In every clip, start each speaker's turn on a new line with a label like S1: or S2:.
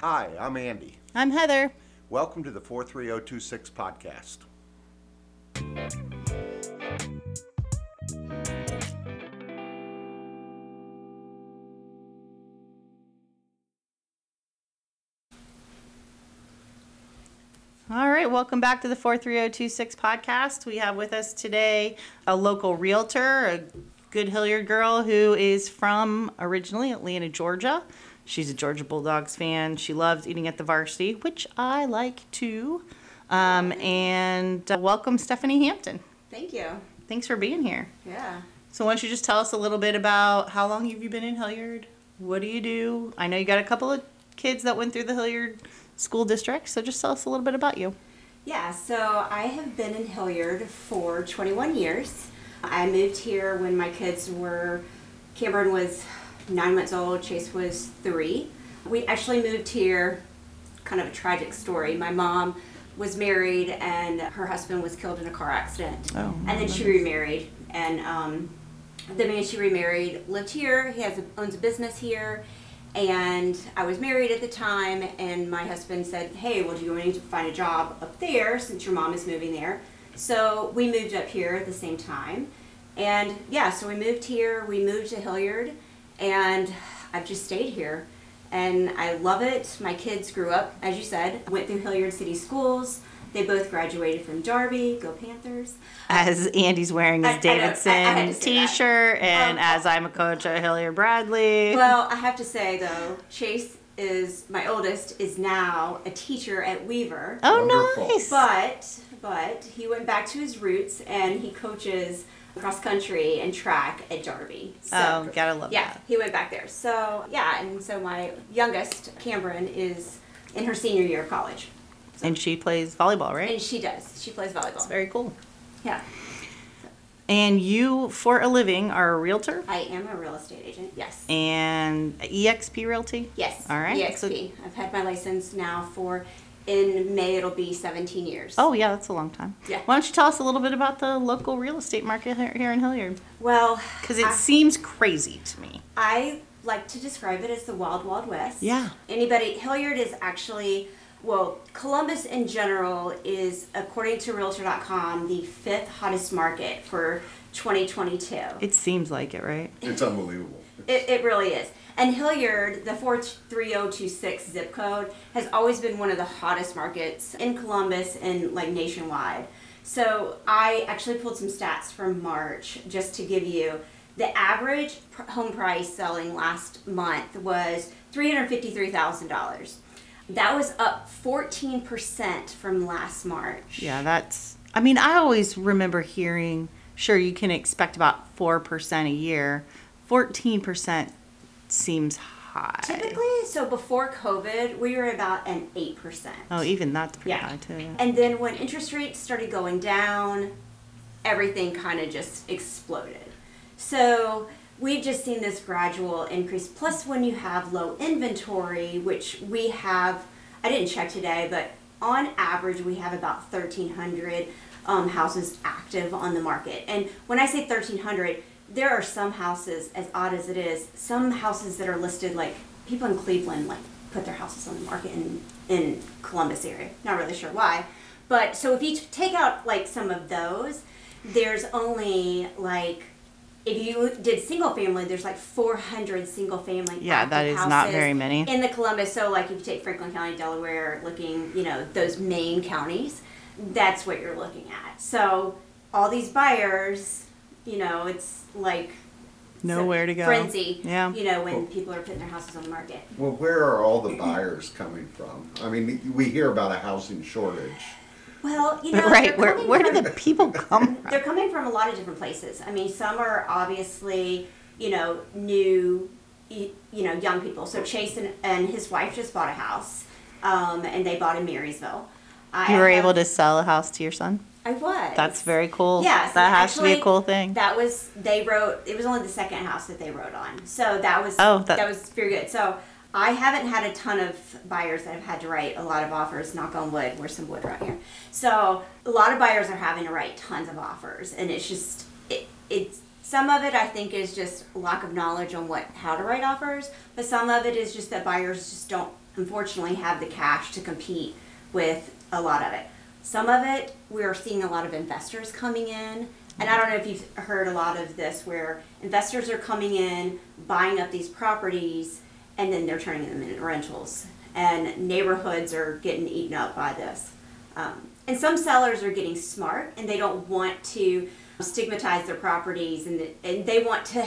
S1: Hi, I'm Andy.
S2: I'm Heather.
S1: Welcome to the 43026 podcast.
S2: All right, welcome back to the 43026 podcast. We have with us today a local realtor, a good Hilliard girl who is from originally Atlanta, Georgia. She's a Georgia Bulldogs fan. She loves eating at the varsity, which I like too. Um, and uh, welcome, Stephanie Hampton.
S3: Thank you.
S2: Thanks for being here.
S3: Yeah.
S2: So, why don't you just tell us a little bit about how long have you been in Hilliard? What do you do? I know you got a couple of kids that went through the Hilliard School District, so just tell us a little bit about you.
S3: Yeah, so I have been in Hilliard for 21 years. I moved here when my kids were, Cameron was nine months old, Chase was three. We actually moved here, kind of a tragic story. My mom was married and her husband was killed in a car accident.
S2: Oh,
S3: and then she remarried. And um, the man she remarried lived here. He has a, owns a business here. And I was married at the time, and my husband said, Hey, well, do you want to find a job up there since your mom is moving there? So we moved up here at the same time. And yeah, so we moved here, we moved to Hilliard, and I've just stayed here. And I love it. My kids grew up, as you said, went through Hilliard City Schools. They both graduated from Darby. Go Panthers.
S2: As Andy's wearing
S3: I- I
S2: his
S3: I- I
S2: Davidson
S3: had to say that.
S2: T-shirt, and
S3: Um,
S2: as I'm a coach at Hilliard Bradley.
S3: Well, I have to say though, Chase is my oldest is now a teacher at Weaver.
S2: oh,
S1: Wonderful.
S2: nice.
S3: But but he went back to his roots and he coaches cross country and track at Darby. So,
S2: oh, gotta love
S3: yeah,
S2: that.
S3: Yeah, he went back there. So yeah, and so my youngest Cameron is in her senior year of college,
S2: And she plays volleyball, right?
S3: and she does. She plays volleyball.
S2: It's very cool.
S3: yeah,
S2: And you, for a living, are a realtor
S3: I am a real estate agent. Yes.
S2: and EXP Realty.
S3: Yes.
S2: All right.
S3: EXP.
S2: So-
S3: I've had my license now for in May it'll be 17 years.
S2: Oh, yeah, that's a long time.
S3: Yeah.
S2: Why don't you tell us a little bit about the local real estate market here here in Hilliard?
S3: Well,
S2: Because it
S3: I-
S2: seems crazy to me.
S3: I like to describe it as the wild, wild west.
S2: Yeah.
S3: Anybody, Hilliard is actually, well, Columbus in general is, according to Realtor.com, the fifth hottest market for 2022.
S2: It seems like it, right?
S1: It's unbelievable.
S3: It, it really is. And Hilliard, the 43026 zip code, has always been one of the hottest markets in Columbus and like nationwide. So I actually pulled some stats from March just to give you the average home price selling last month was $353,000. That was up 14% from last March.
S2: Yeah, that's. I mean, I always remember hearing, sure, you can expect about 4% a year. 14% seems high.
S3: Typically, so before COVID, we were about an 8%.
S2: Oh, even that's pretty
S3: Yeah.
S2: high, too. Yeah.
S3: And then when interest rates started going down, everything kind of just exploded. So we've just seen this gradual increase. Plus, when you have low inventory, which we have, I didn't check today, but on average, we have about 1,300 um, houses active on the market. And when I say 1,300, there are some houses, as odd as it is, some houses that are listed like people in Cleveland like put their houses on the market in in Columbus area. Not really sure why, but so if you t- take out like some of those, there's only like if you did single family, there's like 400 single family.
S2: Yeah, that is not very many.
S3: in the Columbus. So like if you take Franklin County, Delaware, looking, you know, those main counties, that's what you're looking at. So all these buyers, you know, it's like
S2: Nowhere to go.
S3: frenzy.
S2: Yeah.
S3: You know, when people are putting their houses on the market.
S1: Well, where are all the buyers coming from? I mean, we hear about a housing shortage.
S3: Well, you know,
S2: right.
S3: they're
S2: Where,
S3: coming
S2: where do the people come from?
S3: They're coming from a lot of different places. I mean, some are obviously, you know, new, you know, young people. So Chase and, and his wife just bought a house, um, and they bought in Marysville. I
S2: You were
S3: have-
S2: able to sell a house to your son?
S3: I was.
S2: That's very cool.
S3: Yes,
S2: That
S3: and
S2: has to be a cool thing.
S3: That was they wrote. It was only the second house that they wrote on, so that was
S2: Oh, that-
S3: that, was very good. So I haven't had a ton of buyers that have had to write a lot of offers. Knock on wood. Where's some wood around here? So a lot of buyers are having to write tons of offers, and it's just it, it's some of it I think is just lack of knowledge on what how to write offers, but some of it is just that buyers just don't unfortunately have the cash to compete with a lot of it. Some of it, we're seeing a lot of investors coming in. And I don't know if you've heard a lot of this where investors are coming in, buying up these properties, and then they're turning them into rentals. And neighborhoods are getting eaten up by this. Um, and some sellers are getting smart and they don't want to stigmatize their properties and, and they want to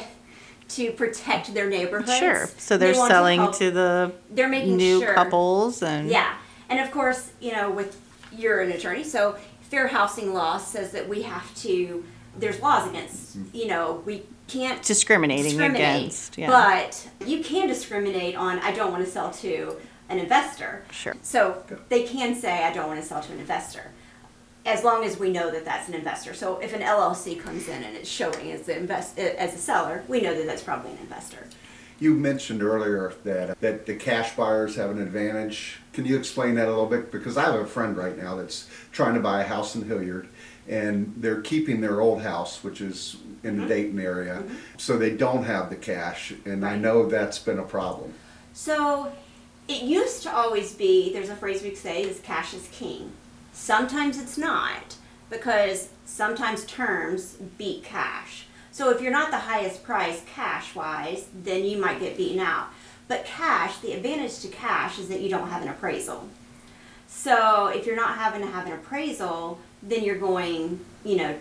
S3: to protect their neighborhoods.
S2: Sure. So
S3: They
S2: they're
S3: want
S2: selling
S3: help-
S2: to the
S3: they're making
S2: new
S3: sure
S2: couples and
S3: yeah, and of course, you know, with you're an attorney, so fair housing law says that we have to. There's laws against, mm-hmm. you know, we can't
S2: discriminating
S3: discriminate,
S2: against. Yeah.
S3: but you can discriminate on. I don't want to sell to an investor.
S2: Sure.
S3: So they can say I don't want to sell to an investor, as long as we know that that's an investor. So if an LLC comes in and it's showing as the invest as a seller, we know that that's probably an investor.
S1: You mentioned earlier that, that the cash buyers have an advantage. Can you explain that a little bit? Because I have a friend right now that's trying to buy a house in Hilliard and they're keeping their old house, which is in the mm-hmm. Dayton area, mm-hmm. so they don't have the cash, and I know that's been a problem.
S3: So it used to always be there's a phrase we say is cash is king. Sometimes it's not because sometimes terms beat cash. So if you're not the highest price cash wise, then you might get beaten out. But cash, the advantage to cash is that you don't have an appraisal. So if you're not having to have an appraisal, then you're going, you know,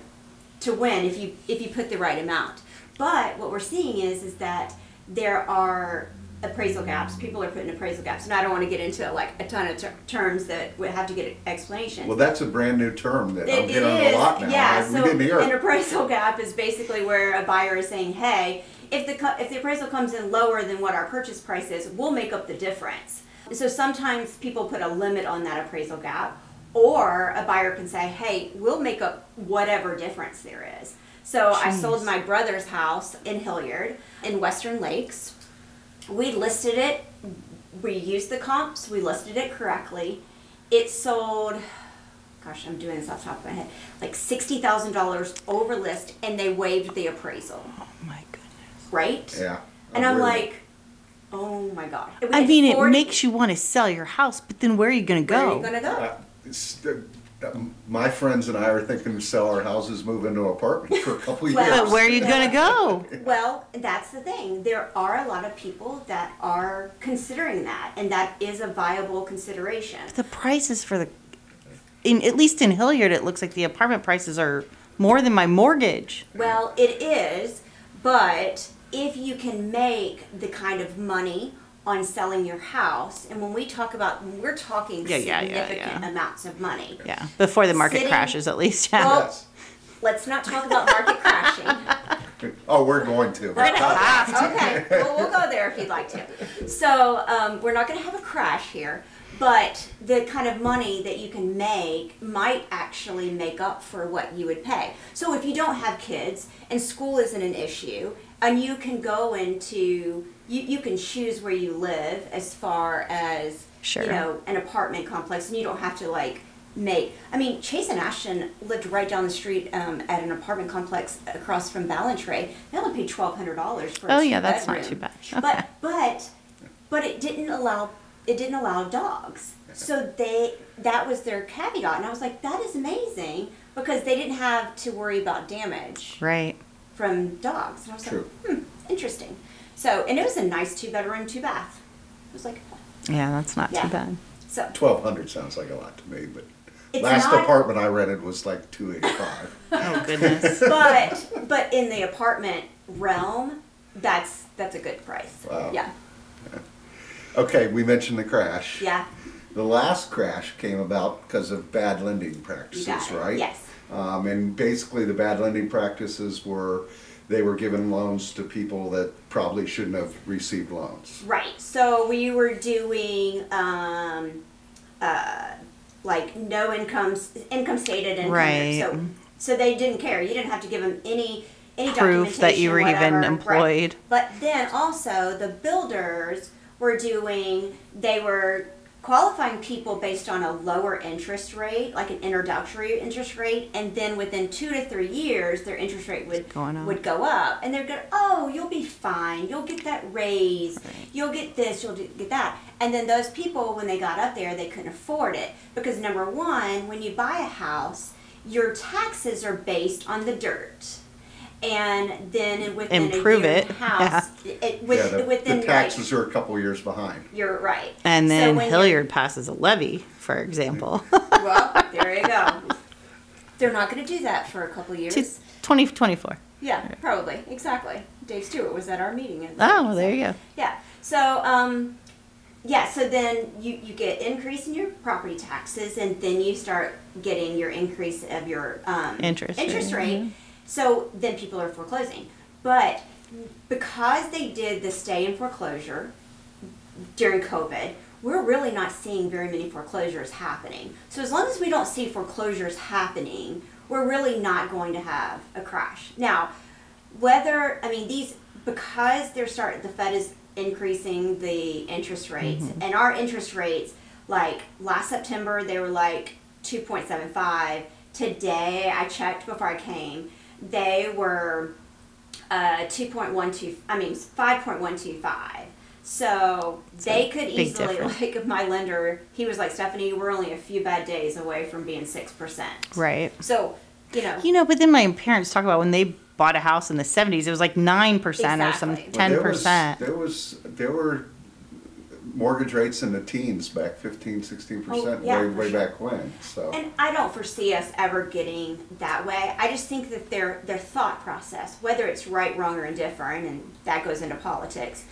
S3: to win if you if you put the right amount. But what we're seeing is is that there are appraisal gaps. People are putting appraisal gaps, and I don't want to get into like a ton of ter- terms that would have to get explanation.
S1: Well, that's a brand new term that I'm
S3: It- it
S1: hearing
S3: is,
S1: a lot now.
S3: Yeah,
S1: I-
S3: so
S1: we didn't hear
S3: an appraisal gap is basically where a buyer is saying, "Hey, if the co- if the appraisal comes in lower than what our purchase price is, we'll make up the difference." So sometimes people put a limit on that appraisal gap, or a buyer can say, "Hey, we'll make up whatever difference there is." So I sold my brother's house in Hilliard in Western Lakes. We listed it. We used the comps. We listed it correctly. It sold gosh, I'm doing this off the top of my head, like sixty thousand dollars over list, and they waived the appraisal,
S2: oh my goodness.
S3: right?
S1: Yeah.
S3: And I'm
S1: aware
S3: like, oh my god.
S2: I
S3: had
S2: mean, it makes you want to sell your house, but then where are you going to go?
S3: Where are
S2: go?
S3: you gonna go?
S1: Uh, it's the- My friends and I are thinking to sell our houses, move into an apartment for a couple
S3: Well-
S1: years.
S2: But where are you going to go?
S3: Well, that's the thing. There are a lot of people that are considering that, and that is a viable consideration.
S2: The prices for the, in at least in Hilliard, it looks like the apartment prices are more than my mortgage.
S3: Well, it is, but if you can make the kind of money on selling your house, and when we talk about, we're talking
S2: Yeah, yeah, yeah,
S3: significant
S2: yeah.
S3: amounts of money.
S2: Yeah, before the market
S3: Sitting-
S2: crashes, at least. Yeah.
S3: Well,
S1: Yes.
S3: Let's not talk about market crashing.
S1: Oh, we're going to.
S3: We're not- okay, well, we'll go there if you'd like to. So, um, we're not gonna have a crash here, but the kind of money that you can make might actually make up for what you would pay. So if you don't have kids and school isn't an issue, and you can go into, you, you can choose where you live as far as,
S2: Sure.
S3: you know, an apartment complex, and you don't have to like make. I mean, Chase and Ashton lived right down the street um, at an apartment complex across from Ballantrae. They only paid twelve hundred dollars for. A
S2: Oh, yeah, that's not too
S3: two-bedroom.
S2: bad.
S3: But but but it didn't allow it didn't allow dogs. So they that was their caveat, and I was like, that is amazing because they didn't have to worry about damage
S2: Right.
S3: from dogs. And I was
S1: True.
S3: like, hmm, interesting. So and it was a nice two bedroom, two bath. It was like,
S2: Yeah, that's not
S3: Yeah.
S2: too bad.
S3: so
S1: Twelve hundred sounds like a lot to me, but
S3: It's
S1: last
S3: not-
S1: apartment I rented was like two eighty-five.
S2: Oh goodness.
S3: but but in the apartment realm, that's that's a good price.
S1: Wow.
S3: Yeah.
S1: Okay, we mentioned the crash.
S3: Yeah.
S1: The last crash came about because of bad lending practices,
S3: got it,
S1: right?
S3: yes.
S1: Um, and basically, the bad lending practices were they were giving loans to people that probably shouldn't have received loans.
S3: Right. So we were doing um, uh, like no income income stated income.
S2: Right.
S3: So so they didn't care. You didn't have to give them any any
S2: Proof that you
S3: documentation,
S2: were even
S3: whatever. Right.
S2: employed.
S3: But then also the builders were doing they were qualifying people based on a lower interest rate, like an introductory interest rate, and then within two to three years, their interest rate would would go up, and they're good. Oh, you'll be fine. You'll get that raise. You'll get this. You'll do- get that. And then those people, when they got up there, they couldn't afford it because number one, when you buy a house, your taxes are based on the dirt. And then within
S2: Improve
S3: a year
S2: it,
S3: and a house, it, with,
S1: Yeah, the,
S3: within
S1: the taxes are a couple years behind.
S3: you're right.
S2: And then
S3: when you're-
S2: Hilliard passes a levy, for example,
S3: Well, there you go. They're not going to do that for a couple years.
S2: to 2024.
S3: Yeah, probably. Exactly. Dave Stewart was at our meeting. and-
S2: Oh, well, there you go.
S3: Yeah. So, um, yeah. So then you you get increase in your property taxes, and then you start getting your increase of your um,
S2: Interest
S3: interest
S2: rate,
S3: rate. So then people are foreclosing, but because they did the stay in foreclosure during COVID, we're really not seeing very many foreclosures happening. So as long as we don't see foreclosures happening, we're really not going to have a crash. Now, whether I mean these because they're starting the Fed is increasing the interest rates mm-hmm. and our interest rates like last September they were like 2.75 today I checked before I came they were uh 2.12 I mean 5.125 so they could easily
S2: difference.
S3: like my lender he was like Stephanie we're only a few bad days away from being 6%
S2: Right.
S3: so you know
S2: You know, but then my parents talk about when they bought a house in the 70s, it was like 9% or some
S3: Exactly.
S1: Well, there was-
S2: 10%.
S1: There was, there were mortgage rates in the teens back 15, 16 percent,
S3: Oh, yeah,
S1: way,
S3: for
S1: way
S3: sure.
S1: back when, so.
S3: And I don't foresee us ever getting that way. I just think that their their thought process, whether it's right, wrong, or indifferent, and that goes into politics,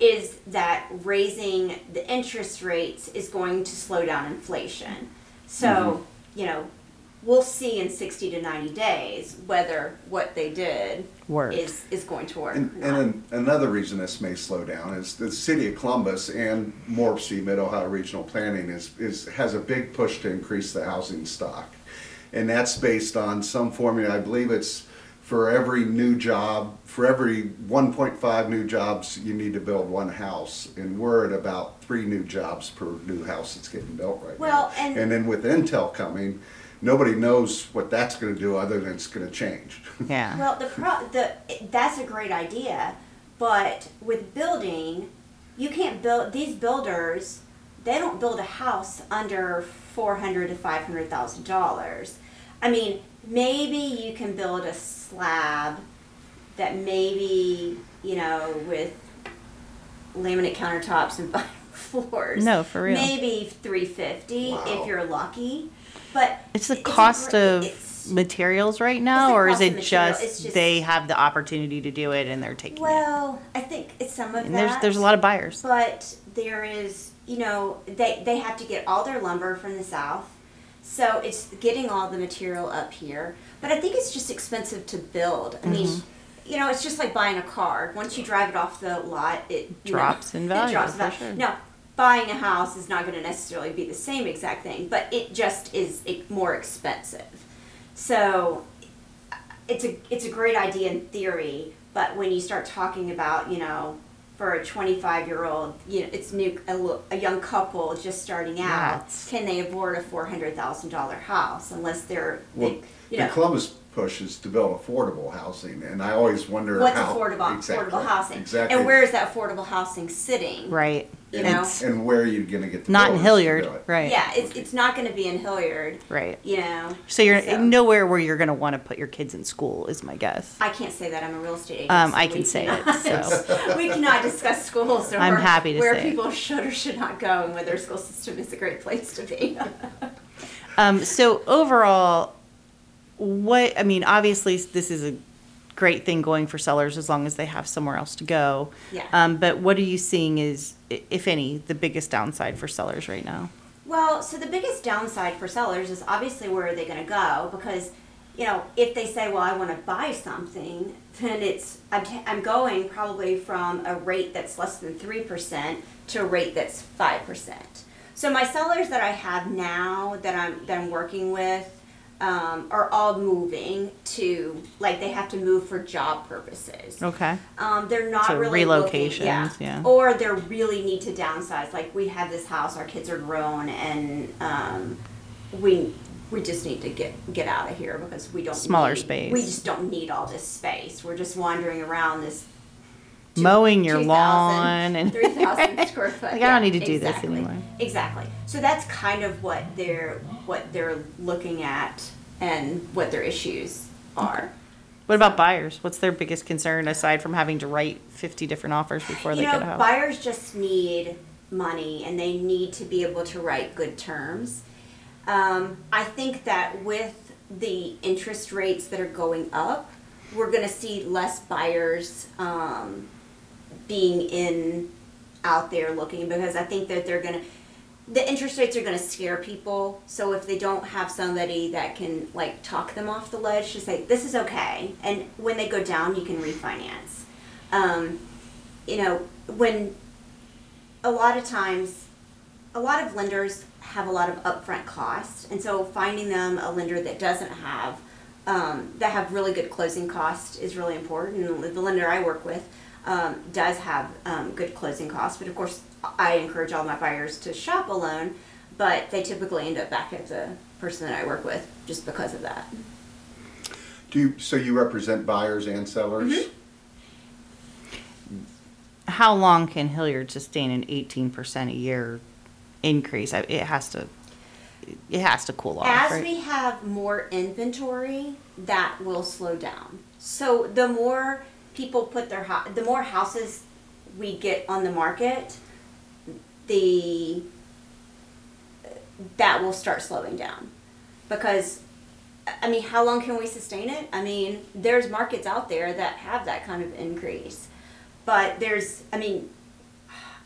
S3: is that raising the interest rates is going to slow down inflation. So
S1: Mm-hmm.
S3: you know, we'll see in sixty to ninety days whether what they did
S2: Worked.
S3: is is going to work.
S1: And, and an- another reason this may slow down is the city of Columbus and MORPC, Mid-Ohio Regional Planning is, is, has a big push to increase the housing stock. And that's based on some formula, I believe it's for every new job, for every one point five new jobs, you need to build one house. And we're at about three new jobs per new house that's getting built right now.
S3: Well, and-
S1: And then with Intel coming, nobody knows what that's gonna do other than it's gonna change.
S2: Yeah.
S3: Well, the pro the that's a great idea, but with building, you can't build these builders. They don't build a house under four hundred to five hundred thousand dollars. I mean, maybe you can build a slab that maybe you know with laminate countertops and vinyl floors.
S2: No, for real.
S3: Maybe three fifty
S1: Wow.
S3: if you're lucky, but
S2: It's the
S3: a
S2: cost
S3: gr-
S2: of
S3: it's-
S2: materials right now, or is it just,
S3: just-
S2: they have the opportunity to do it and they're taking it?
S3: Well, I think it's some of
S2: And
S3: that.
S2: there's there's a lot of buyers.
S3: But there is, you know, they they have to get all their lumber from the south, so it's getting all the material up here. But I think it's just expensive to build. I mean,
S2: Mm-hmm.
S3: You know, it's just like buying a car. Once you drive it off the lot, it you know,
S2: Drops in value,
S3: It drops in value.
S2: sure.
S3: Now, buying a house is not going to necessarily be the same exact thing, but it just is more expensive. So it's a it's a great idea in theory, but when you start talking about you know for a 25 year old you know it's new a, a young couple just starting out
S2: That's-
S3: can they afford a four hundred thousand dollar house unless they're
S1: Well,
S3: they, you
S1: the
S3: know
S1: Columbus push is to build affordable housing, and I always wonder
S3: what's
S1: how
S3: affordable
S1: exactly,
S3: affordable housing
S1: exactly,
S3: and where is that affordable housing sitting
S2: Right.
S3: you
S1: and,
S3: know
S1: and where are you going to get the
S2: Not in
S1: builders to
S2: Hilliard.
S1: it?
S2: Right.
S3: yeah it's it's not going to be in Hilliard
S2: Right.
S3: you know
S2: So you're
S3: So-
S2: nowhere where you're going to want to put your kids in school, is my guess.
S3: I can't say that I'm a real estate agent.
S2: Um,
S3: so
S2: I
S3: we
S2: can say
S3: cannot-
S2: it, so.
S3: we cannot discuss schools or
S2: I'm happy to
S3: where
S2: say it.
S3: people should or should not go and whether a school system is a great place to be.
S2: Um, so overall, what I mean, obviously, this is a great thing going for sellers as long as they have somewhere else to go.
S3: Yeah.
S2: Um, but what are you seeing is, if any, the biggest downside for sellers right now?
S3: well, so the biggest downside for sellers is obviously where are they going to go because you know if they say, well, I want to buy something, then it's I'm, t- I'm going probably from a rate that's less than three percent to a rate that's five percent. So my sellers that I have now that I'm that I'm working with, um, are all moving to like they have to move for job purposes.
S2: Okay.
S3: Um, they're not
S2: So
S3: really looking-
S2: relocations, yeah.
S3: Or they really need to downsize. Like we have this house, our kids are grown, and um, we we just need to get get out of here because we don't
S2: Smaller
S3: need-
S2: space.
S3: We just don't need all this space. We're just wandering around this.
S2: Mowing your
S3: 2,000,
S2: lawn and
S3: 3,000 square foot.
S2: Like, I don't need to do this anymore.
S3: Exactly. So that's kind of what they're what they're looking at and what their issues are.
S2: What about buyers? What's their biggest concern aside from having to write 50 different offers before they
S3: you know,
S2: get a house?
S3: buyers just need money and they need to be able to write good terms. Um, I think that with the interest rates that are going up, we're going to see less buyers um, being in out there looking because I think that they're going to the interest rates are going to scare people. So if they don't have somebody that can like talk them off the ledge to say this is okay, and when they go down, you can refinance. Um, you know, when a lot of times, a lot of lenders have a lot of upfront costs, and so finding them a lender that doesn't have um, that have really good closing costs is really important. And the lender I work with um, does have um, good closing costs, but of course, I encourage all my buyers to shop alone, but they typically end up back at the person that I work with just because of that.
S1: Do you, so you represent buyers and sellers?
S3: Mm-hmm.
S2: How long can Hilliard sustain an 18% a year increase? It has to it has to cool off,
S3: As
S2: right?
S3: we have more inventory, that will slow down. So the more people put their hou- the more houses we get on the market, the that will start slowing down because I mean, how long can we sustain it? I mean, there's markets out there that have that kind of increase, but there's, I mean,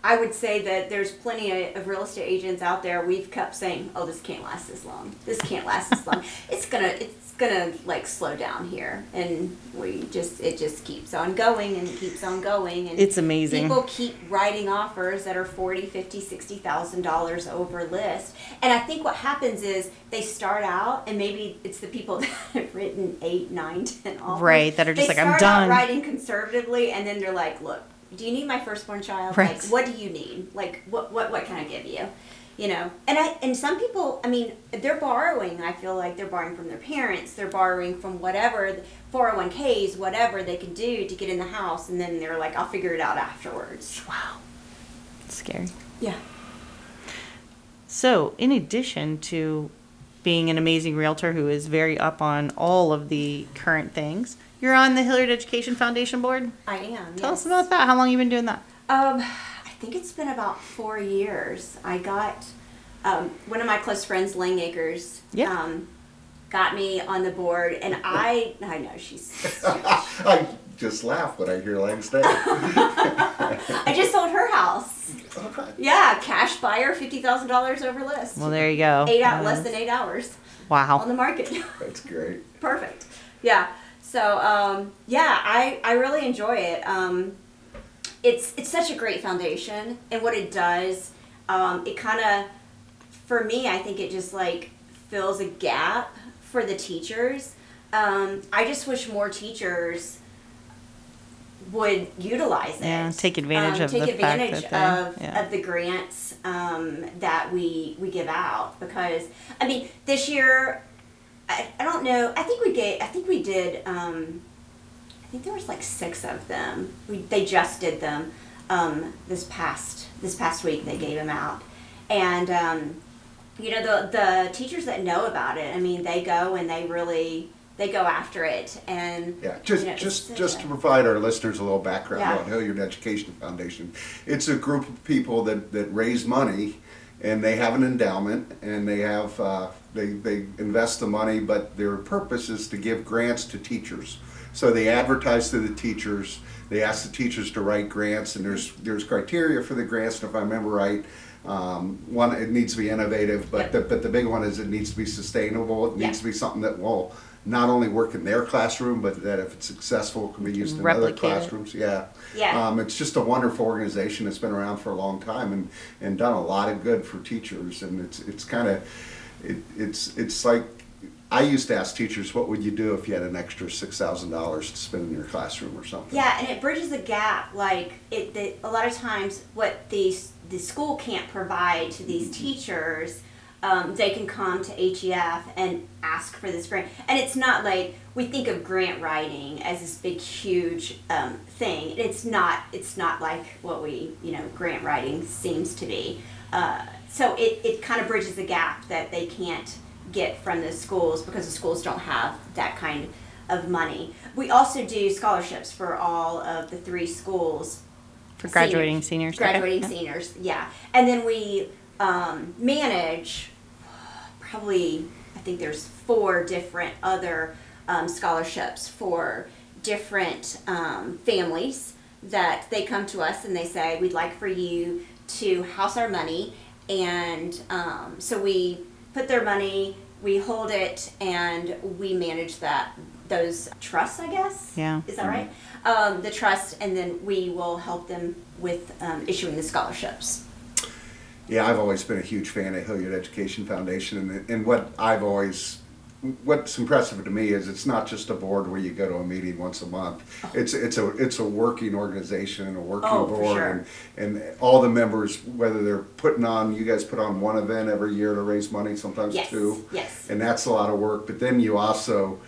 S3: I would say that there's plenty of, of real estate agents out there. We've kept saying, "Oh, this can't last this long. This can't last this long. It's gonna, it's gonna like slow down here." And we just, it just keeps on going and keeps on going. And
S2: It's amazing.
S3: People keep writing offers that are forty, fifty, sixty thousand dollars over list. And I think what happens is they start out, and maybe it's the people that have written eight, nine, ten offers.
S2: Right, that are just
S3: They
S2: like, "I'm
S3: start out
S2: done."
S3: writing conservatively, and then they're like, "Look, do you need my firstborn child?
S2: Right.
S3: Like, what do you need? Like, what, what, what can I give you?" You know, and I and some people, I mean, they're borrowing. I feel like they're borrowing from their parents. They're borrowing from whatever, four hundred one ks, whatever they can do to get in the house, and then they're like, "I'll figure it out afterwards."
S2: wow. Scary.
S3: Yeah.
S2: So, in addition to being an amazing realtor who is very up on all of the current things, you're on the Hilliard Education Foundation board.
S3: I am.
S2: Tell
S3: yes.
S2: us about that. How long you been doing that?
S3: Um, think it's been about four years. I got um, one of my close friends, Lang Acres,
S2: Yeah.
S3: um, got me on the board, and I I know she's.
S1: I just laugh when I hear Lang's name.
S3: I just sold her house.
S1: Okay.
S3: Yeah, cash buyer, fifty thousand dollars over list.
S2: Well, there you go.
S3: eight out less than eight hours
S2: Wow.
S3: on the market.
S1: That's great.
S3: Perfect. Yeah. So um, yeah, I I really enjoy it. Um, it's it's such a great foundation, and what it does, um, it kind of, for me, I think it just like fills a gap for the teachers. Um, I just wish more teachers would utilize it.
S2: Yeah, take advantage
S3: Um,
S2: of
S3: take
S2: the fact
S3: advantage
S2: that
S3: of,
S2: they- yeah.
S3: of the grants um, that we we give out because I mean this year I, I don't know I think we get I think we did um, think there was like six of them we they just did them um, this past this past week they gave them out and um, you know the the teachers that know about it I mean they go and they really they go after it and
S1: Yeah, just
S3: you know,
S1: just just to provide our listeners a little background
S3: Yeah.
S1: on Hilliard Education Foundation. It's a group of people that, that raise money, and they have an endowment, and they have uh, they they invest the money, but their purpose is to give grants to teachers. So they advertise to the teachers. They ask the teachers to write grants, and there's there's criteria for the grants. And if I remember right, um, one it needs to be innovative, but the, but the big one is it needs to be sustainable. It needs to be something that will not only work in their classroom, but that if it's successful, can be used in other
S2: replicate it.
S1: classrooms. Yeah.
S3: Yeah.
S1: Um, it's just a wonderful organization. It's been around for a long time and, and done a lot of good for teachers. And it's it's kind of it, it's it's like I used to ask teachers, what would you do if you had an extra six thousand dollars to spend in your classroom or something?
S3: Yeah, and it bridges the gap. Like it, the, a lot of times, what the the school can't provide to these teachers, um, they can come to HEF and ask for this grant. And it's not like we think of grant writing as this big, huge um, thing. It's not. It's not like what we, you know, grant writing seems to be. Uh, so it, it kind of bridges the gap that they can't get from the schools because the schools don't have that kind of money. We also do scholarships for all of the three schools.
S2: For graduating seniors. okay.
S3: Graduating
S2: Yeah.
S3: seniors, yeah. And then we um, manage probably, I think there's four different other um, scholarships for different um, families that they come to us and they say, we'd like for you to house our money. And um, so we put their money, we hold it, and we manage that those trusts, I guess.
S2: Yeah.
S3: Is that right? Um, the trust, and then we will help them with um, issuing the scholarships.
S1: Yeah, I've always been a huge fan of Hilliard Education Foundation, and, and what I've always, what's impressive to me is it's not just a board where you go to a meeting once a month. It's it's a it's a working organization and a working
S3: Oh,
S1: board,
S3: sure.
S1: and, and all the members, whether they're putting on, you guys put on one event every year to raise money, sometimes
S3: Yes,
S1: two.
S3: yes.
S1: And that's a lot of work. But then you also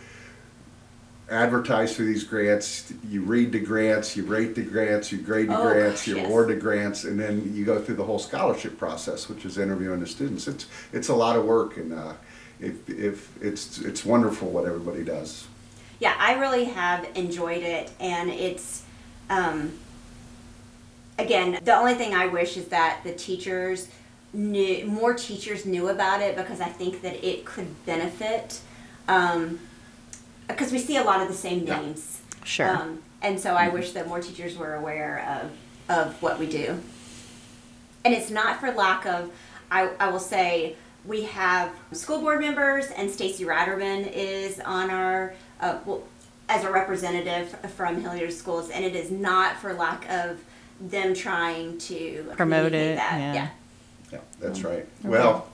S1: advertise for these grants, you read the grants, you rate the grants, you grade the
S3: Oh,
S1: grants, you
S3: yes.
S1: award the grants, and then you go through the whole scholarship process, which is interviewing the students. It's it's a lot of work, and uh, if if it's it's wonderful what everybody does.
S3: Yeah, I really have enjoyed it, and it's, um, again, the only thing I wish is that the teachers knew, more teachers knew about it because I think that it could benefit, um, because we see a lot of the same
S1: Yeah.
S3: names.
S2: Sure.
S3: Um, and so I wish that more teachers were aware of, of what we do. And it's not for lack of, I, I will say, we have school board members, and Stacy Ratterman is on our, uh, well, as a representative from Hilliard Schools, and it is not for lack of them trying to
S2: Promote it,
S3: that.
S2: yeah.
S3: yeah.
S1: Yeah, that's right. Well,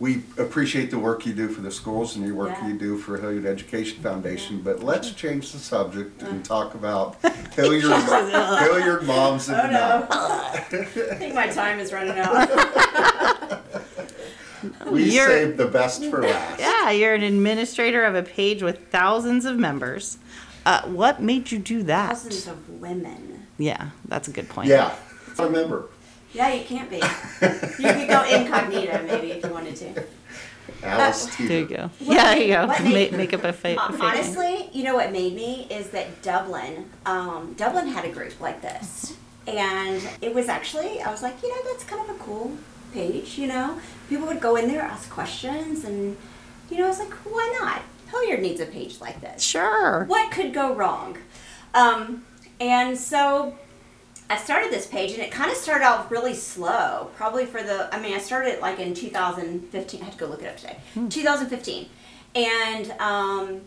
S1: we appreciate the work you do for the schools and your work
S3: Yeah.
S1: you do for Hilliard Education Foundation. But let's change the subject and talk about Hilliard Hilliard moms and
S3: Oh, I think my time is running out.
S1: We
S2: You're-
S1: saved the best for last.
S2: Yeah, you're an administrator of a page with thousands of members. Uh, what made you do that?
S3: Thousands of women.
S2: Yeah, that's a good point.
S1: Yeah, remember,
S3: Yeah, you can't be. You could go incognito maybe if you wanted to.
S1: Alice
S3: Uh,
S2: There you go.
S3: What
S2: yeah, there you go.
S3: what
S2: Make,
S3: made-
S2: make up a fake. A fake name.
S3: honestly, you know what made me is that Dublin, um, Dublin had a group like this, and it was actually I was like, you know, that's kind of a cool page. You know, people would go in there, ask questions, and you know, I was like, why not? Hilliard needs a page like this.
S2: Sure.
S3: What could go wrong? Um, and so I started this page, and it kind of started off really slow. Probably for the, I mean, I started it like in 2015. I had to go look it up today. 2015, and um,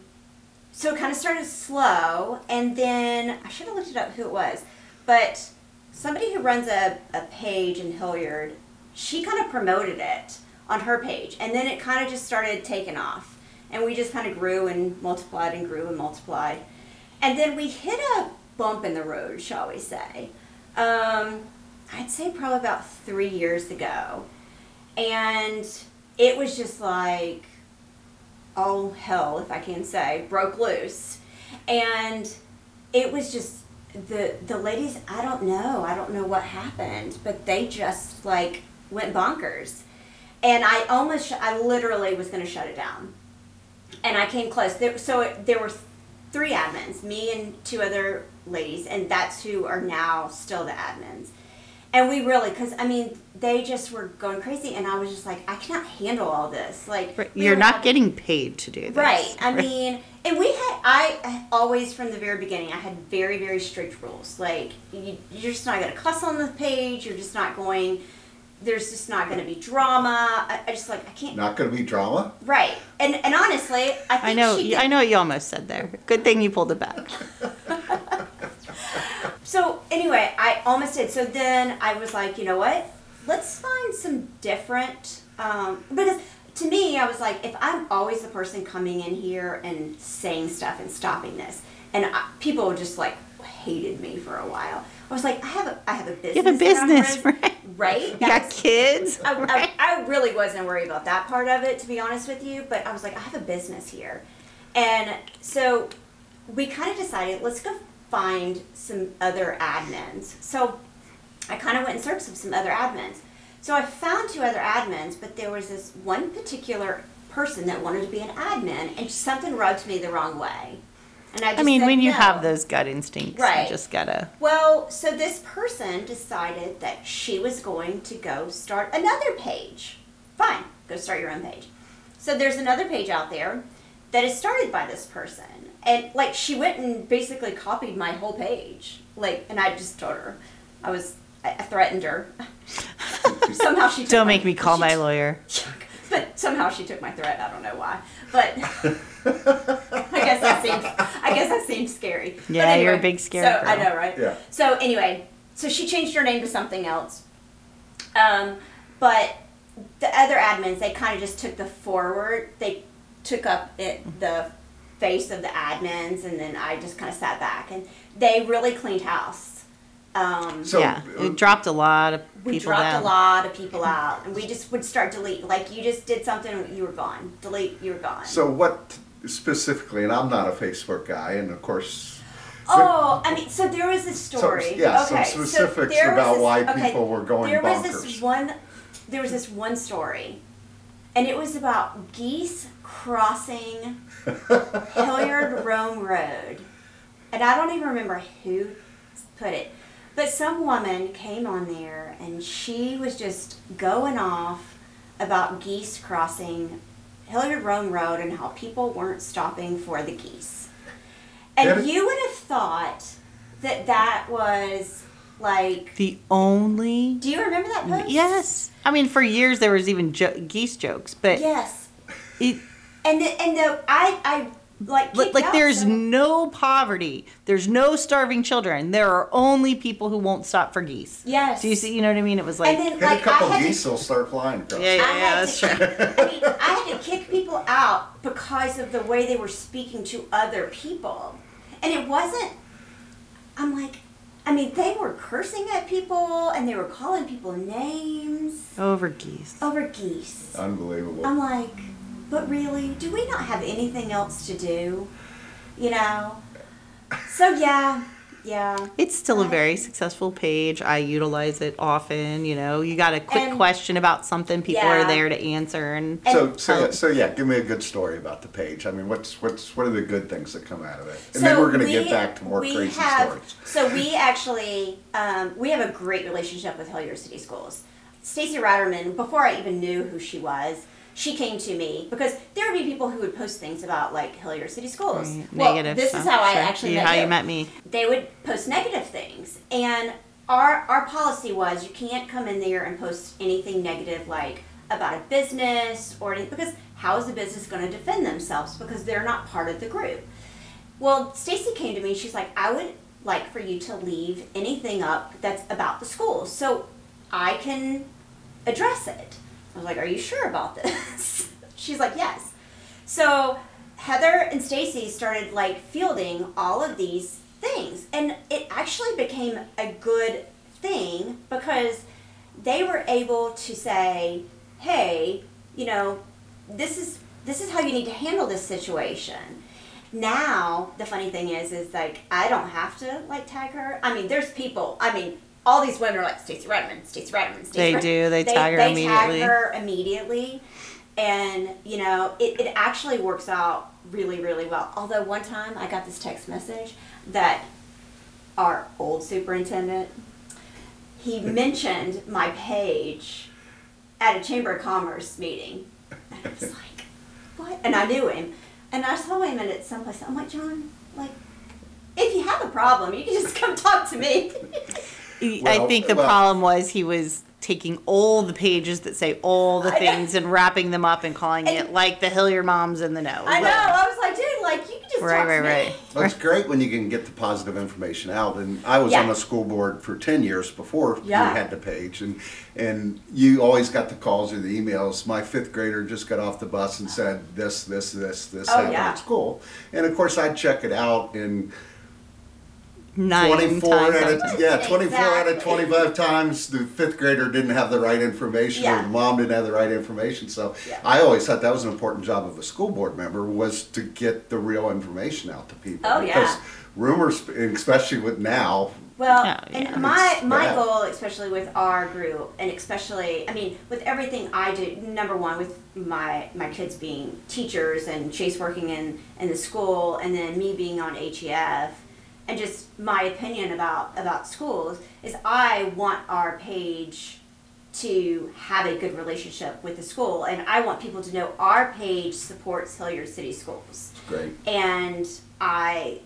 S3: so it kind of started slow, and then I should have looked it up who it was, but somebody who runs a, a page in Hilliard, she kind of promoted it on her page, and then it kind of just started taking off, and we just kind of grew and multiplied and grew and multiplied, and then we hit a bump in the road, shall we say? Um, I'd say probably about three years ago, and it was just like all hell, if I can say, broke loose. And it was just the the ladies, I don't know, I don't know what happened, but they just like went bonkers. And I almost, I literally was going to shut it down. And I came close. There, so it, there were three admins, me and two other ladies, and that's who are now still the admins. And we really, because I mean, they just were going crazy, and I was just like, I cannot handle all this. Like,
S2: Right,
S3: we
S2: You're not
S3: having-
S2: getting paid to do this.
S3: Right. I mean, and we had, I always from the very beginning, I had very, very strict rules. Like, you, you're just not going to cuss on the page. You're just not going, there's just not going to be drama. I, I just like, I can't.
S1: Not going to be drama.
S3: Right. And and honestly, I think
S2: I know.
S3: she
S2: I know what you almost said there. Good thing you pulled it back.
S3: So anyway, I almost did. So then I was like, you know what? Let's find some different um, because to me, I was like, if I'm always the person coming in here and saying stuff and stopping this, and I, people just like hated me for a while. I was like, I have a, I have a business.
S2: You have a business, right?
S3: Right.
S2: You got kids.
S3: I,
S2: right?
S3: I, I really wasn't worried about that part of it, to be honest with you. But I was like, I have a business here, and so we kind of decided let's go find some other admins. So I kind of went in search of some other admins. So I found two other admins, but there was this one particular person that wanted to be an admin, and something rubbed me the wrong way. And I, just
S2: I mean,
S3: said
S2: when you have those gut instincts,
S3: Right.
S2: you just gotta.
S3: Well, so this person decided that she was going to go start another page. Fine, go start your own page. So there's another page out there that is started by this person. And like she went and basically copied my whole page. Like and I just told her. I was I I threatened her. somehow she took
S2: Don't
S3: my-
S2: make me call my
S3: took-
S2: lawyer.
S3: but somehow she took my threat. I don't know why. But I guess that seems I guess that seems scary. But
S2: Yeah, you're a big scary
S3: So I know, right?
S1: Yeah.
S3: So anyway, so she changed her name to something else. Um, but the other admins, they kind of just took the forward. They took up it, the face of the admins, and then I just kind of sat back. And they really cleaned house. Um,
S1: So,
S2: yeah,
S1: uh,
S2: it dropped a lot of people
S3: we dropped
S2: down.
S3: a lot of people out, and we just would start delete. Like you just did something, you were gone. Delete, you were gone.
S1: So what specifically? And I'm not a Facebook guy, and of course,
S3: Oh, I mean, so there was this story.
S1: yeah, some
S3: okay,
S1: specifics
S3: there was
S1: about
S3: this-
S1: why
S3: okay,
S1: people were going
S3: There was this one. There was this one story, and it was about geese crossing Hilliard Rome Road, and I don't even remember who put it, but some woman came on there and she was just going off about geese crossing Hilliard Rome Road and how people weren't stopping for the geese. And
S1: it?
S3: you would have thought that that was like.
S2: the only.
S3: Do you remember that post?
S2: Yes, I mean, for years there was even jo- geese jokes, but
S3: Yes.
S2: it,
S3: And the, and the I I like
S2: like, like
S3: out
S2: there's
S3: some-
S2: no poverty, there's no starving children. There are only people who won't stop for geese.
S3: Yes.
S2: Do you see? You know what I mean? It was like.
S3: and then like
S1: a couple
S3: I
S1: geese,
S3: to,
S1: will start flying across.
S2: Yeah,
S3: I
S2: yeah, that's
S3: to,
S2: true.
S3: I mean, I had to kick people out because of the way they were speaking to other people, and it wasn't. I'm like, I mean, they were cursing at people and they were calling people names
S2: over geese.
S3: over geese.
S1: Unbelievable.
S3: I'm like, but really, do we not have anything else to do? You know? So yeah, yeah.
S2: It's still a very successful page. I utilize it often. You know, you got a quick
S3: And-
S2: question about something, people are there to answer, and
S1: so,
S3: and-
S1: so,
S2: Oh.
S1: yeah, so yeah, give me a good story about the page. I mean, what's what's what are the good things that come out of it? And then we're going to
S3: we-
S1: get back to more crazy
S3: have,
S1: stories.
S3: So we actually um, we have a great relationship with Hilliard City Schools. Stacy Ratterman, before I even knew who she was, she came to me because there would be people who would post things about like Hilliard City Schools.
S2: Right,
S3: Well,
S2: negative
S3: this is how I
S2: sure.
S3: actually
S2: You-
S3: met
S2: how
S3: you.
S2: you met me.
S3: They would post negative things, and our our policy was you can't come in there and post anything negative like about a business or anything because how is the business going to defend themselves because they're not part of the group. Well, Stacy came to me. She's like, I would like for you to leave anything up that's about the school so I can address it. I was like, Are you sure about this? She's like, Yes. So Heather and Stacy started like fielding all of these things, and it actually became a good thing because they were able to say, "Hey, you know, this is this is how you need to handle this situation." Now the funny thing is, is like I don't have to like tag her. I mean, there's people. I mean, all these women are like Stacey Redmond, Stacey Redmond, Stacey
S2: They
S3: Redmond."
S2: do, they tag her
S3: they
S2: immediately.
S3: Tag her immediately, and you know it, it actually works out really really well. Although one time I got this text message that our old superintendent he mentioned my page at a chamber of commerce meeting, and I was like, what? And I knew him, and I saw him at someplace. I'm like, John, like. If you have a problem, you can just come talk to me.
S2: I think the
S1: well-
S2: problem was he was taking all the pages that say all the
S3: I know.
S2: things and wrapping them up and calling
S3: And-
S2: it like the Hilliard moms in the know.
S3: I know. I was like, dude, like you can just
S2: Right,
S3: talk
S2: right,
S3: to me.
S2: right.
S1: Well, it's great when you can get the positive information out. And I was
S3: Yeah.
S1: on the school board for ten years before
S3: Yeah.
S1: we had the page, and and you always got the calls or the emails. My fifth grader just got off the bus and said this, this, this, this
S3: Oh,
S1: happened
S3: yeah.
S1: at school, and of course I'd check it out and.
S2: Nine
S1: 24
S2: times
S1: out
S2: out
S1: of,
S2: of
S1: yeah, 24 out of 25 times the fifth grader didn't have the right information or the mom didn't have the right information. So
S3: Yeah.
S1: I always thought that was an important job of a school board member was to get the real information out to people.
S3: Oh, yeah.
S1: Because rumors, especially with now,
S3: Well, oh,
S2: Yeah, yeah.
S3: and my my goal, especially with our group, and especially, I mean, with everything I do. Number one, with my my kids being teachers and Chase working in in the school, and then me being on HEF, and just my opinion about about schools is I want our page to have a good relationship with the school, and I want people to know our page supports Hilliard City Schools
S1: great.
S3: and I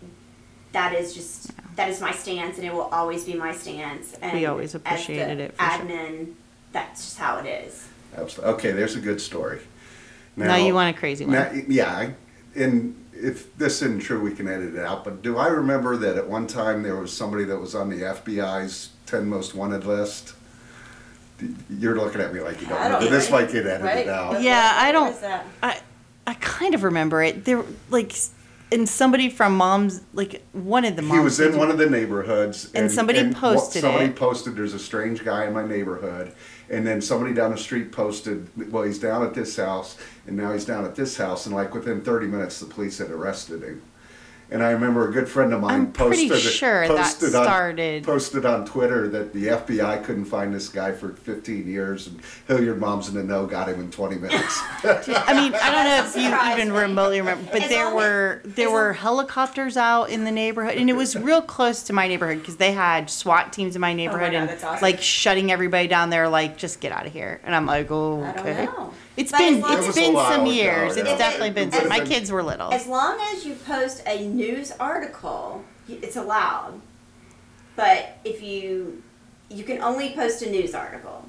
S3: that is just that is my stance and it will always be my stance and
S2: We always
S3: as the
S2: appreciated it, for sure.
S3: admin that's just how it is
S1: Absolutely. Okay, there's a good story.
S2: Now you want a crazy one.
S1: Now, yeah, I- and if this isn't true, we can edit it out. But do I remember that at one time there was somebody that was on the FBI's 10 most wanted list? You're looking at me like you don't.
S3: I don't
S1: remember. This might get edited
S3: Right?
S1: out.
S2: Yeah, I don't. I I kind of remember it. There, like, and somebody from mom's, like one of the moms.
S1: He was in one of the neighborhoods,
S2: And somebody
S1: wha-
S2: posted
S1: Somebody
S2: it.
S1: posted, "There's a strange guy in my neighborhood," and then somebody down the street posted, "Well, he's down at this house, and now he's down at this house," and like within 30 minutes, the police had arrested him. And I remember a good friend of mine
S2: I'm pretty
S1: posted
S2: sure that
S1: posted on, posted on Twitter that the FBI couldn't find this guy for 15 years, and Hilliard Moms in the Know got him in 20 minutes.
S2: I mean, I don't know if you even remotely remember, but there were there were helicopters out in the neighborhood, and it was real close to my neighborhood because they had SWAT teams in oh my neighborhood
S3: God,
S2: and
S3: that's awesome.
S2: like shutting everybody down there, like just get out of here. And I'm like, oh,
S3: I don't
S2: okay.
S3: Know.
S2: It's
S3: But
S2: been
S3: as long
S2: it's
S1: as-
S2: been
S1: It was a
S2: some
S1: while ago,
S2: years.
S1: yeah.
S2: It's definitely been.
S3: it
S2: Some, my kids were little.
S3: as long as you post a news article it's allowed but if you you can only post a news article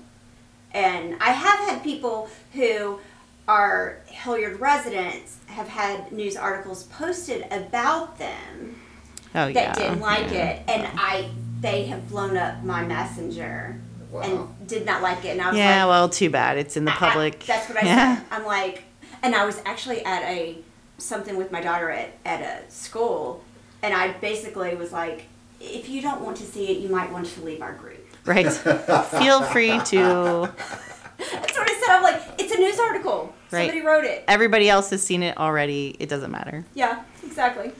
S3: and i have had people who are hilliard residents have had news articles posted about them
S2: oh
S3: that
S2: yeah.
S3: didn't like
S2: yeah.
S3: it and i they have blown up my messenger
S1: Wow.
S3: and did not like it and i was like
S2: Yeah,
S3: like
S2: well, too bad. It's in the
S3: I- I-
S2: public.
S3: that's what I
S2: yeah.
S3: said. I'm like, and I was actually at a something with my daughter at, at a school, and I basically was like, if you don't want to see it, you might want to leave our group.
S2: Right. Feel free to.
S3: That's what I said. I'm like, it's a news article.
S2: Right.
S3: Somebody wrote it.
S2: Everybody else has seen it already. It doesn't matter.
S3: Yeah, exactly.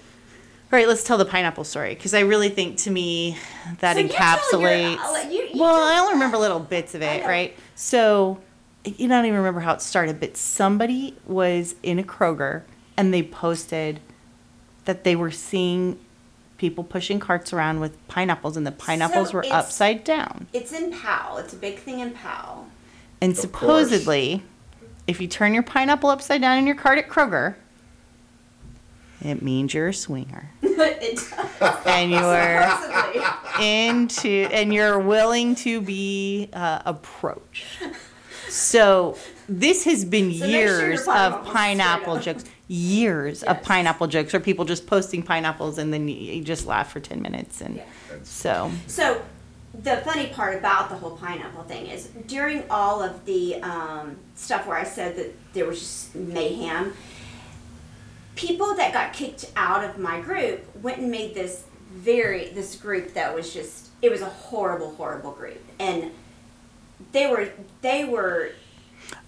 S2: All right, let's tell the pineapple story because I really think to me that
S3: So you your- uh, encapsulates. You- you
S2: well,
S3: tell-
S2: I only remember little bits of it, right? So you don't even remember how it started, but somebody was in a Kroger and they posted that they were seeing people pushing carts around with pineapples, and the pineapples
S3: So
S2: were upside down.
S3: It's in Powell. It's a big thing in Powell.
S2: And
S1: Of course.
S2: supposedly, if you turn your pineapple upside down in your cart at Kroger, it means you're a swinger.
S3: it does.
S2: And you're into and you're willing to be uh, approached. So this has been
S3: So make sure
S2: years of pineapple jokes, years of pineapple jokes, or people just posting pineapples and then you, you just laugh for ten minutes, and
S3: Yeah.
S2: so
S3: So, the funny part about the whole pineapple thing is during all of the um, stuff where I said that there was just mayhem, people that got kicked out of my group went and made this very this group that was just it was a horrible horrible group and they were they were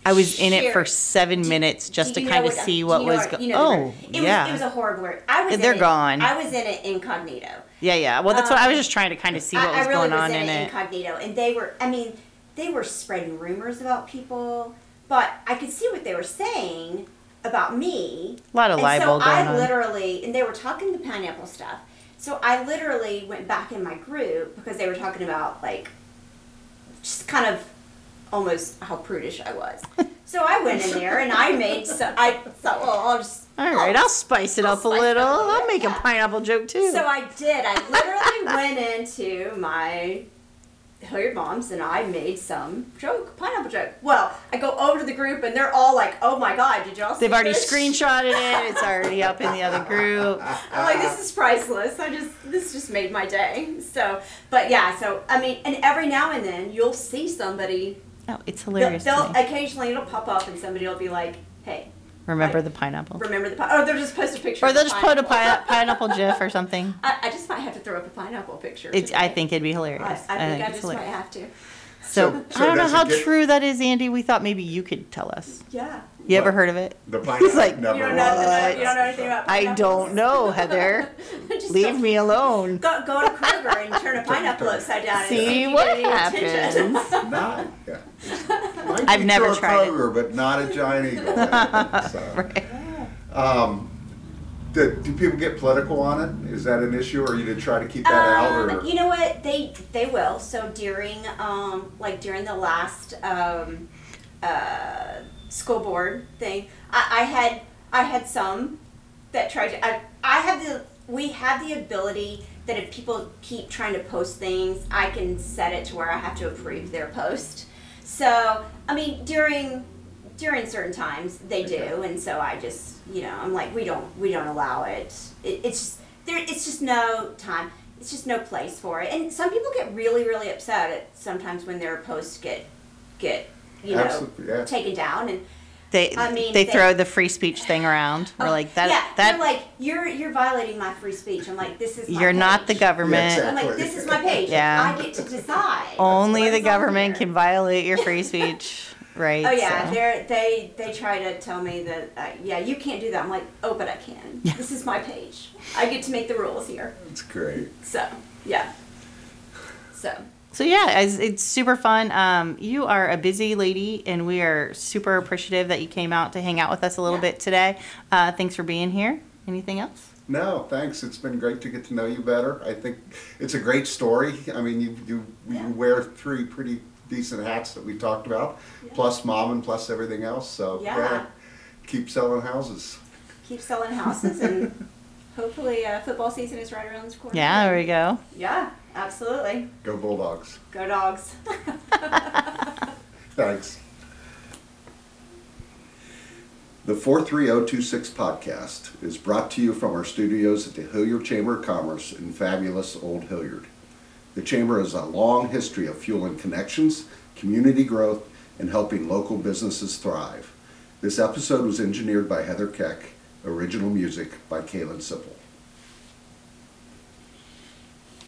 S2: I was in it for seven minutes just to kind of see what was going.
S3: you know
S2: oh
S3: it
S2: yeah,
S3: was, it was a horrible word. I was.
S2: They're
S3: in it,
S2: gone.
S3: I was in it incognito.
S2: yeah, yeah. Well, that's what I was
S3: Um,
S2: just trying to kind of see what
S3: I,
S2: was
S3: really
S2: going
S3: was
S2: on
S3: in,
S2: in
S3: it
S2: it.
S3: incognito, and they were. I mean, they were spreading rumors about people, but I could see what they were saying about me.
S2: A lot of
S3: and
S2: libel
S3: so I
S2: on.
S3: literally, and they were talking the pineapple stuff. So I literally went back in my group because they were talking about like, just kind of, almost how prudish I was. so I went in there and I made. So I thought, oh, well, I'll just.
S2: All right, I'll spice it
S3: I'll
S2: up a
S3: spice it
S2: little.
S3: up a little
S2: I'll make a pineapple joke too.
S3: So I did. I literally went into my Hilliard moms and I made some joke, pineapple joke. Well, I go over to the group and they're all like, "Oh my god, did y'all?" See
S2: They've already
S3: this?
S2: screenshotted it. It's already up in the other group.
S3: I'm like, this is priceless. I just this just made my day. So, but yeah, so I mean, and every now and then you'll see somebody.
S2: Oh, it's
S3: They'll,
S2: hilarious.
S3: they'll occasionally it'll pop up and somebody will be like, "Hey,
S2: Remember
S3: like-
S2: the pineapple.
S3: remember the pi-? or they'll just post a picture."
S2: Or
S3: of
S2: they'll
S3: the
S2: just put a
S3: pineapple.
S2: pi- pineapple gif or something.
S3: I, I just might have to throw up a pineapple picture.
S2: It's. I think it'd be
S3: I,
S2: hilarious.
S3: I think I,
S2: it's
S3: just
S2: hilarious.
S3: might have to.
S2: So,
S1: So-
S2: I don't know how
S1: get-
S2: true that is, Andy. We thought maybe you could tell us.
S3: Yeah.
S2: You ever
S1: What?
S2: heard of it?
S1: The pineapple
S2: like,
S1: never
S3: You don't know,
S2: What?
S3: you don't know anything about
S2: I
S3: pineapples?
S2: don't know, Heather.
S3: Just
S2: Leave me alone.
S3: Go, go to Kroger and turn a pineapple upside down and see,
S2: See
S3: if you
S2: what
S3: get any attention.
S2: happens.
S1: Not, yeah. Might
S2: I've
S1: be
S2: never
S1: true of
S2: tried it.
S1: Kroger, but not a giant eagle. So, um, do, do people get political on it? Is that an issue, or you to try to keep that out? Or
S3: Um, you know what? They they will. So during um like during the last um uh school board thing, I, I had I had some that tried to I I have the we have the ability that if people keep trying to post things, I can set it to where I have to approve their post. So I mean during during certain times they do,
S1: Okay.
S3: and so I just you know I'm like we don't we don't allow it. it it's just there. It's just no time. It's just no place for it. And some people get really really upset at sometimes when their posts get get you know
S1: Absolutely, yeah.
S3: taken down and
S2: They
S3: I mean,
S2: they
S3: they-
S2: throw the free speech thing around. We're
S3: Oh,
S2: like that.
S3: yeah,
S2: that
S3: they're like you're you're violating my free speech. I'm like this is my
S2: you're not the government.
S1: Yeah,
S3: I'm like this is my page.
S2: Yeah.
S3: I get to decide.
S2: Only the
S3: is on
S2: government can violate your free speech, right?
S3: Oh yeah,
S2: so.
S3: they're, they they try to tell me that uh, yeah you can't do that. I'm like oh but I can.
S2: Yeah.
S3: This is my page. I get to make the rules here.
S1: It's great.
S3: So yeah. So
S2: So yeah, it's, it's super fun. Um, you are a busy lady, and we are super appreciative that you came out to hang out with us a little
S3: Yeah.
S2: bit today. Uh, thanks for being here. Anything else?
S1: No, thanks. It's been great to get to know you better. I think it's a great story. I mean, you you,
S3: Yeah.
S1: you wear three pretty decent hats that we talked about,
S3: Yeah.
S1: plus mom and plus everything else. So
S3: Yeah.
S1: keep selling houses.
S3: keep selling houses and hopefully uh, football season is right around the corner.
S2: Yeah, there we go.
S3: Yeah, absolutely.
S1: Go Bulldogs.
S3: Go dogs.
S1: Thanks. The 43026 podcast is brought to you from our studios at the Hilliard Chamber of Commerce in fabulous Old Hilliard. The Chamber has a long history of fueling connections, community growth, and helping local businesses thrive. This episode was engineered by Heather Keck, original music by Kaylin Sipple.